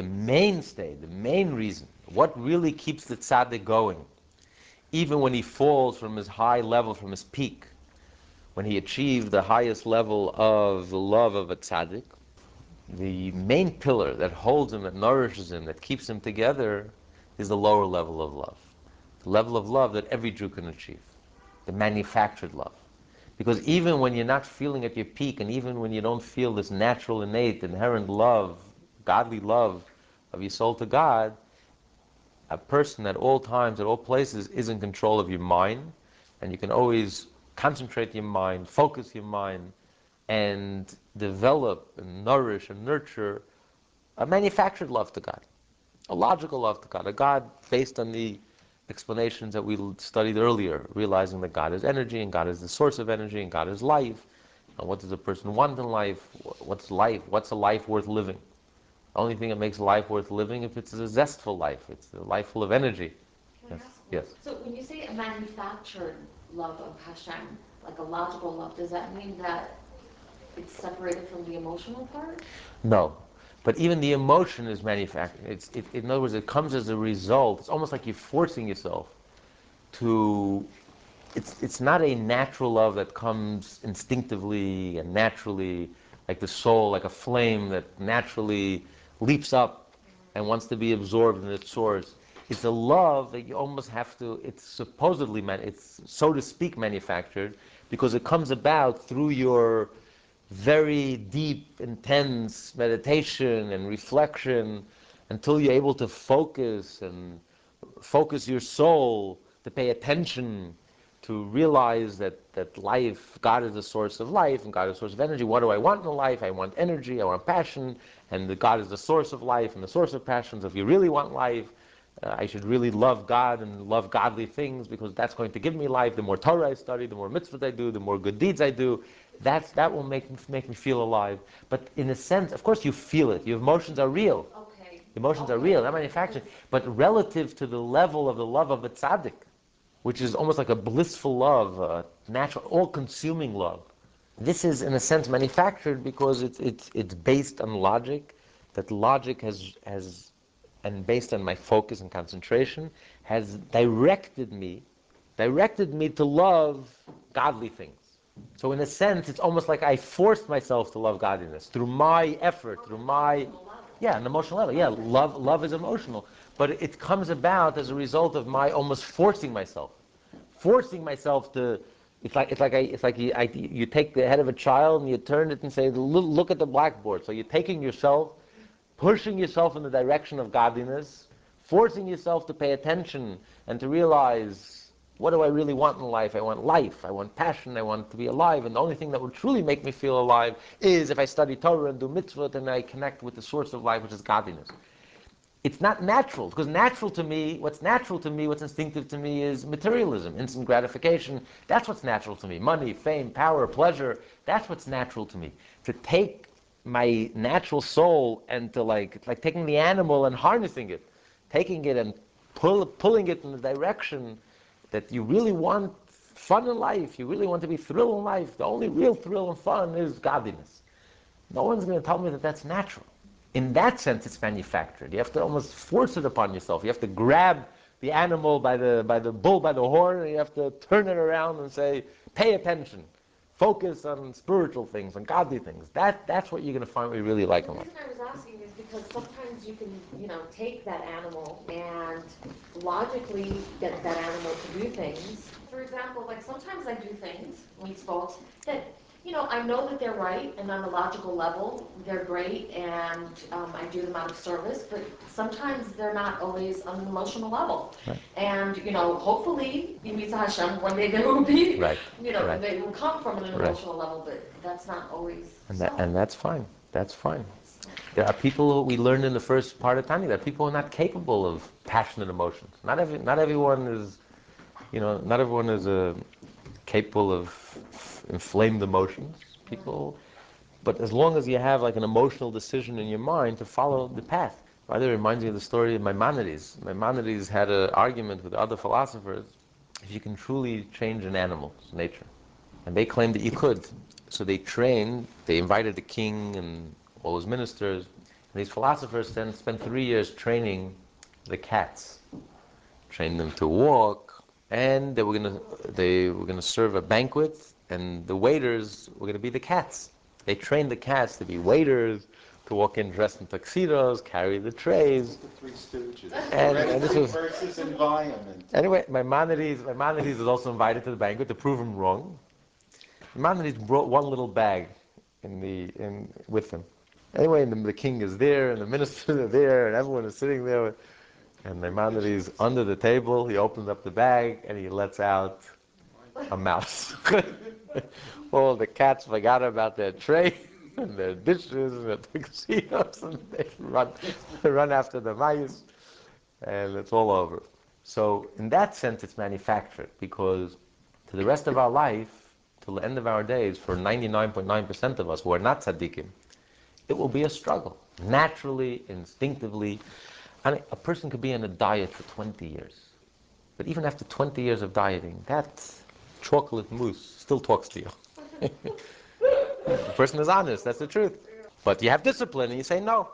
the mainstay, the main reason, what really keeps the tzaddik going, even when he falls from his high level, from his peak, when he achieved the highest level of the love of a tzaddik, the main pillar that holds him, that nourishes him, that keeps him together, is the lower level of love. The level of love that every Jew can achieve, the manufactured love. Because even when you're not feeling at your peak, and even when you don't feel this natural, innate, inherent love, godly love of your soul to God, a person at all times, at all places, is in control of your mind, and you can always concentrate your mind, focus your mind, and develop and nourish and nurture a manufactured love to God, a logical love to God, a God based on the explanations that we studied earlier, realizing that God is energy and God is the source of energy and God is life. And what does a person want in life? What's life? What's a life worth living? The only thing that makes life worth living if it's a zestful life, it's a life full of energy. Yes. Yes. So when you say a manufactured love of Hashem, like a logical love, does that mean that it's separated from the emotional part? No. But even the emotion is manufactured. It's, it, in other words, it comes as a result. It's almost like you're forcing yourself to. It's, it's not a natural love that comes instinctively and naturally, like the soul, like a flame that naturally leaps up and wants to be absorbed in its source. It's a love that you almost have to, it's supposedly, man, it's so to speak manufactured because it comes about through your very deep, intense meditation and reflection until you're able to focus and focus your soul to pay attention to realize that, that life, God is the source of life and God is the source of energy. What do I want in life? I want energy, I want passion, and the God is the source of life and the source of passions. If you really want life, uh, I should really love God and love godly things because that's going to give me life. The more Torah I study, the more mitzvahs I do, the more good deeds I do, that's, that will make, make me feel alive. But in a sense, of course you feel it. Your emotions are real. Okay. Emotions okay. are real, not manufactured. But relative to the level of the love of a tzaddik, which is almost like a blissful love, a natural, all-consuming love, this is in a sense manufactured because it's, it's, it's based on logic, that logic has, has, and based on my focus and concentration, has directed me, directed me to love godly things. So in a sense, it's almost like I forced myself to love godliness through my effort, through my, yeah, an emotional level. Yeah, love, love is emotional, but it comes about as a result of my almost forcing myself, forcing myself to. It's like it's like I, it's like you, I, you take the head of a child and you turn it and say, look at the blackboard. So you're taking yourself, pushing yourself in the direction of godliness, forcing yourself to pay attention and to realize what do I really want in life? I want life. I want passion. I want to be alive. And the only thing that will truly make me feel alive is if I study Torah and do mitzvot and I connect with the source of life, which is godliness. It's not natural, because natural to me, what's natural to me, what's instinctive to me is materialism, instant gratification. That's what's natural to me. Money, fame, power, pleasure. That's what's natural to me. To take my natural soul and to like, like taking the animal and harnessing it, taking it and pull, pulling it in the direction that you really want fun in life, you really want to be thrilled in life, the only real thrill and fun is godliness. No one's going to tell me that that's natural. In that sense, it's manufactured. You have to almost force it upon yourself. You have to grab the animal by the, by the bull by the horn, and you have to turn it around and say, pay attention. Focus on spiritual things, on godly things. That, that's what you're going to find we really like the in life. reason I was asking is because sometimes you can, you know, take that animal and logically get that animal to do things. For example, like sometimes I do things, mitzvot, that, you know, I know that they're right and on a logical level, they're great and um, I do them out of service, but sometimes they're not always on an emotional level. Right. And, you know, hopefully, Yimisa Hashem, one day they will be, Right. you know, Right. they will come from an emotional level, but that's not always And, that, so. and that's fine. That's fine. There are people we learned in the first part of Tanya. that people are not capable of passionate emotions. Not every, not everyone is, you know, not everyone is uh, capable of inflamed emotions. People, but as long as you have like an emotional decision in your mind to follow the path. Right? It reminds me of the story of Maimonides. Maimonides had an argument with other philosophers if you can truly change an animal's nature. And they claimed that you could. So they trained, they invited the king and all his ministers, These philosophers then spent three years training the cats, trained them to walk, and they were gonna they were gonna serve a banquet, and the waiters were gonna be the cats. They trained the cats to be waiters, to walk in dressed in tuxedos, carry the trays. The Three Stooges. And- and this was- versus environment. Anyway, Maimonides, Maimonides was also invited to the banquet to prove him wrong. Maimonides brought one little bag in the in with him. Anyway, and the, the king is there, and the ministers are there, and everyone is sitting there. And Maimonides under the table, he opens up the bag and he lets out a mouse. All the cats forgot about their tray and their dishes and their tuxedos, and they run, they run after the mice, and it's all over. So in that sense, it's manufactured because to the rest of our life, till the end of our days, for 99.9% of us who are not tzaddikim, it will be a struggle. Naturally, instinctively. I mean, a person could be on a diet for 20 years. But even after 20 years of dieting, that chocolate mousse still talks to you. the person is honest, that's the truth. But you have discipline and you say no.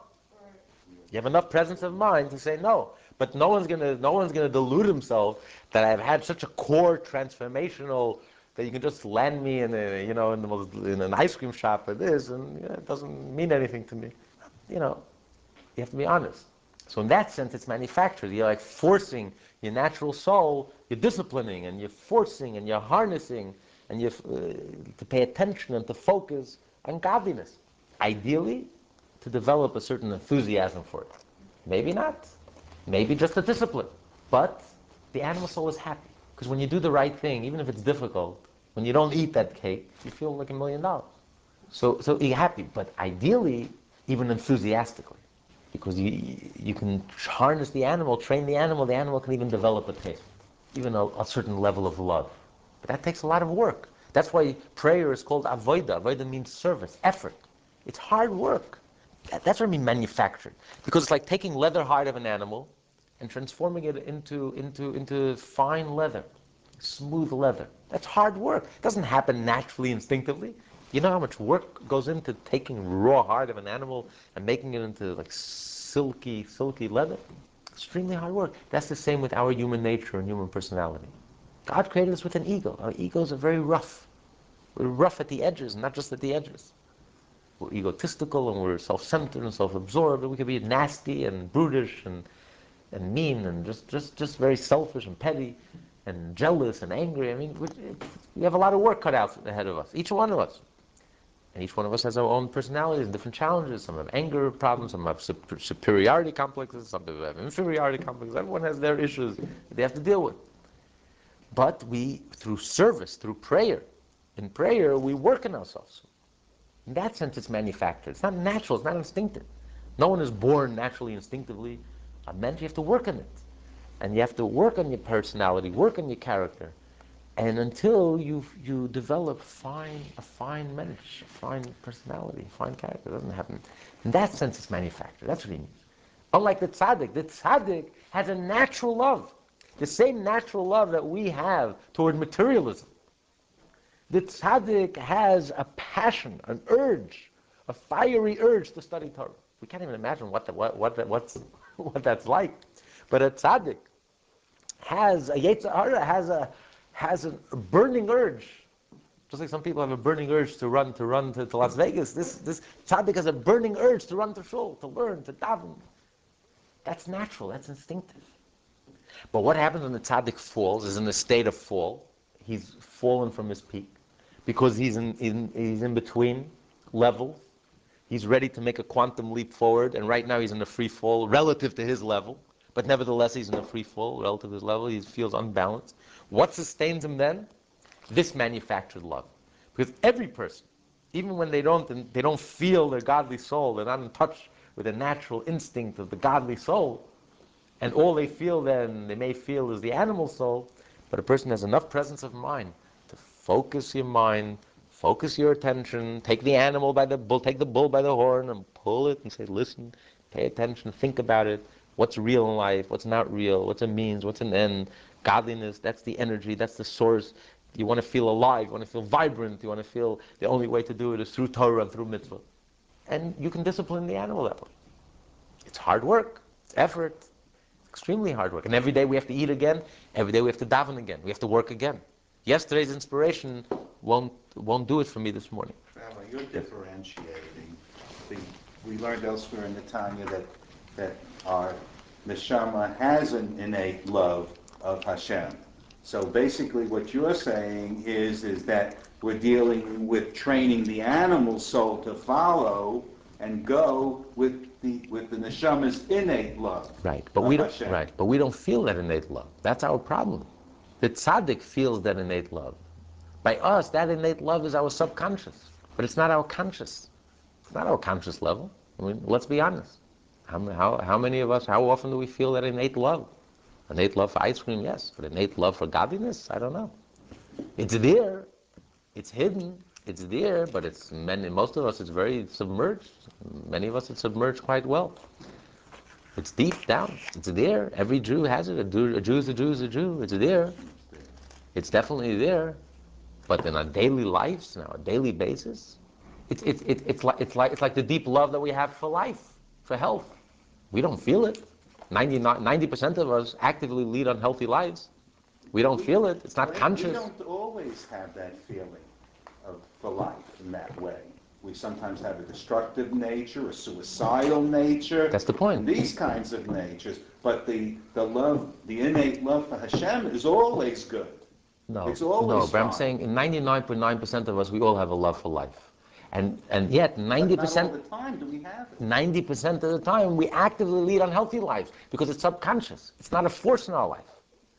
You have enough presence of mind to say no. But no one's gonna no one's gonna delude himself that I've had such a core transformational that you can just land me in a you know in the most, in an ice cream shop or this and yeah, it doesn't mean anything to me. You know, you have to be honest. So in that sense, it's manufactured. You're like forcing your natural soul. You're disciplining and you're forcing and you're harnessing and you uh, to pay attention and to focus on godliness. Ideally, to develop a certain enthusiasm for it. Maybe not. Maybe just a discipline. But the animal soul is happy. Because when you do the right thing, even if it's difficult, when you don't eat that cake, you feel like a million dollars. So, so you're happy. But ideally, even enthusiastically. Because you, you can harness the animal, train the animal, the animal can even develop a taste, even a, a certain level of love. But that takes a lot of work. That's why prayer is called avoida. Avoida means service, effort. It's hard work. That- That's what I mean manufactured. Because it's like taking leather hide of an animal and transforming it into, into, into fine leather, smooth leather. That's hard work. It doesn't happen naturally, instinctively. You know how much work goes into taking raw hide of an animal and making it into like silky, silky leather? Extremely hard work. That's the same with our human nature and human personality. God created us with an ego. Our egos are very rough. We're rough at the edges, not just at the edges. We're egotistical and we're self-centered and self-absorbed. And we can be nasty and brutish and, and mean and just, just, just very selfish and petty and jealous and angry. I mean, we, we have a lot of work cut out ahead of us, each one of us. And each one of us has our own personalities and different challenges. Some have anger problems, some have superiority complexes, some people have inferiority complexes. Everyone has their issues they have to deal with. But we, through service, through prayer, in prayer, we work on ourselves. In that sense, it's manufactured. It's not natural. It's not instinctive. No one is born naturally, instinctively. A man, you have to work on it, and you have to work on your personality, work on your character, and until you you develop fine a fine mensch, a fine personality, fine character. It doesn't happen. In that sense, it's manufactured. That's what he means. Unlike the tzaddik, the tzaddik has a natural love, the same natural love that we have toward materialism. The tzaddik has a passion, an urge, a fiery urge to study Torah. We can't even imagine what, the, what, what, that, what's, what that's like. But a tzaddik has a yetzer hara, has a has a burning urge. Just like some people have a burning urge to run to run to, to Las Vegas, this this tzaddik has a burning urge to run to shul, to learn, to daven. That's natural. That's instinctive. But what happens when the tzaddik falls? Is in a state of fall. He's fallen from his peak because he's in, in he's in between levels. He's ready to make a quantum leap forward, and right now he's in a free fall relative to his level. But nevertheless, he's in a free fall relative to his level. He feels unbalanced. What sustains him then? This manufactured love. Because every person, even when they don't, they don't feel their godly soul, they're not in touch with the natural instinct of the godly soul, and all they feel then, they may feel is the animal soul, but a person has enough presence of mind to focus your mind, focus your attention, take the animal by the bull, take the bull by the horn and pull it and say, listen, pay attention, think about it. What's real in life? What's not real? What's a means? What's an end? Godliness, that's the energy, that's the source. You want to feel alive, you want to feel vibrant, you want to feel the only way to do it is through Torah and through mitzvah. And you can discipline the animal that way. It's hard work, it's effort, extremely hard work. And every day we have to eat again, every day we have to daven again, we have to work again. Yesterday's inspiration won't, won't do it for me this morning. Rabbi, you're differentiating. We learned elsewhere in the Tanya that, that our neshama has an innate love of Hashem. So basically what you're saying is, is that we're dealing with training the animal soul to follow and go with the, with the neshama's innate love. Right, but we don't. Hashem. Right, but we don't feel that innate love. That's our problem. The tzaddik feels that innate love. By us, that innate love is our subconscious, but it's not our conscious. It's not our conscious level. I mean, let's be honest. How, how, how many of us? How often do we feel that innate love? Innate love for ice cream, yes, but innate love for godliness, I don't know. It's there, it's hidden, it's there, but it's many. Most of us, it's very submerged. Many of us, it's submerged quite well. It's deep down. It's there. Every Jew has it. A Jew, a Jew is a Jew is a Jew. It's there. It's definitely there. But in our daily lives, our daily basis, it's, it's, it's, it's, like, it's, like, it's like the deep love that we have for life, for health. We don't feel it. 99 90% of us actively lead unhealthy lives. We don't feel it. It's not conscious. We don't always have that feeling of, for life in that way. We sometimes have a destructive nature, a suicidal nature. That's the point. These kinds of natures. But the, the love, the innate love for Hashem is always good. No, It's always no, but I'm saying in 99.9% of us, we all have a love for life. And, and yet, 90%. The time do we have 90% of the time, we actively lead unhealthy lives because it's subconscious. It's not a force in our life.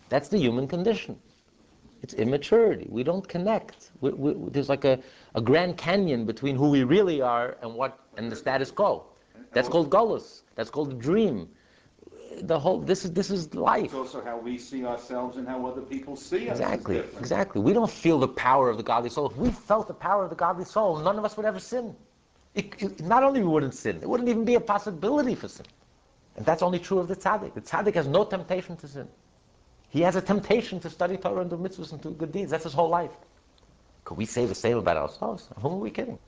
That's the human condition. It's immaturity. We don't connect. We, we, there's like a, a grand canyon between who we really are and what and the status quo. That's called gullus. That's called a dream. The whole this is this is life. It's also how we see ourselves and how other people see us. Exactly, exactly. We don't feel the power of the godly soul. If we felt the power of the godly soul, none of us would ever sin. It, it- not only we wouldn't sin, it wouldn't even be a possibility for sin. And that's only true of the tzaddik. The tzaddik has no temptation to sin. He has a temptation to study Torah and do mitzvahs and do good deeds. That's his whole life. Could we say the same about ourselves? Whom are we kidding?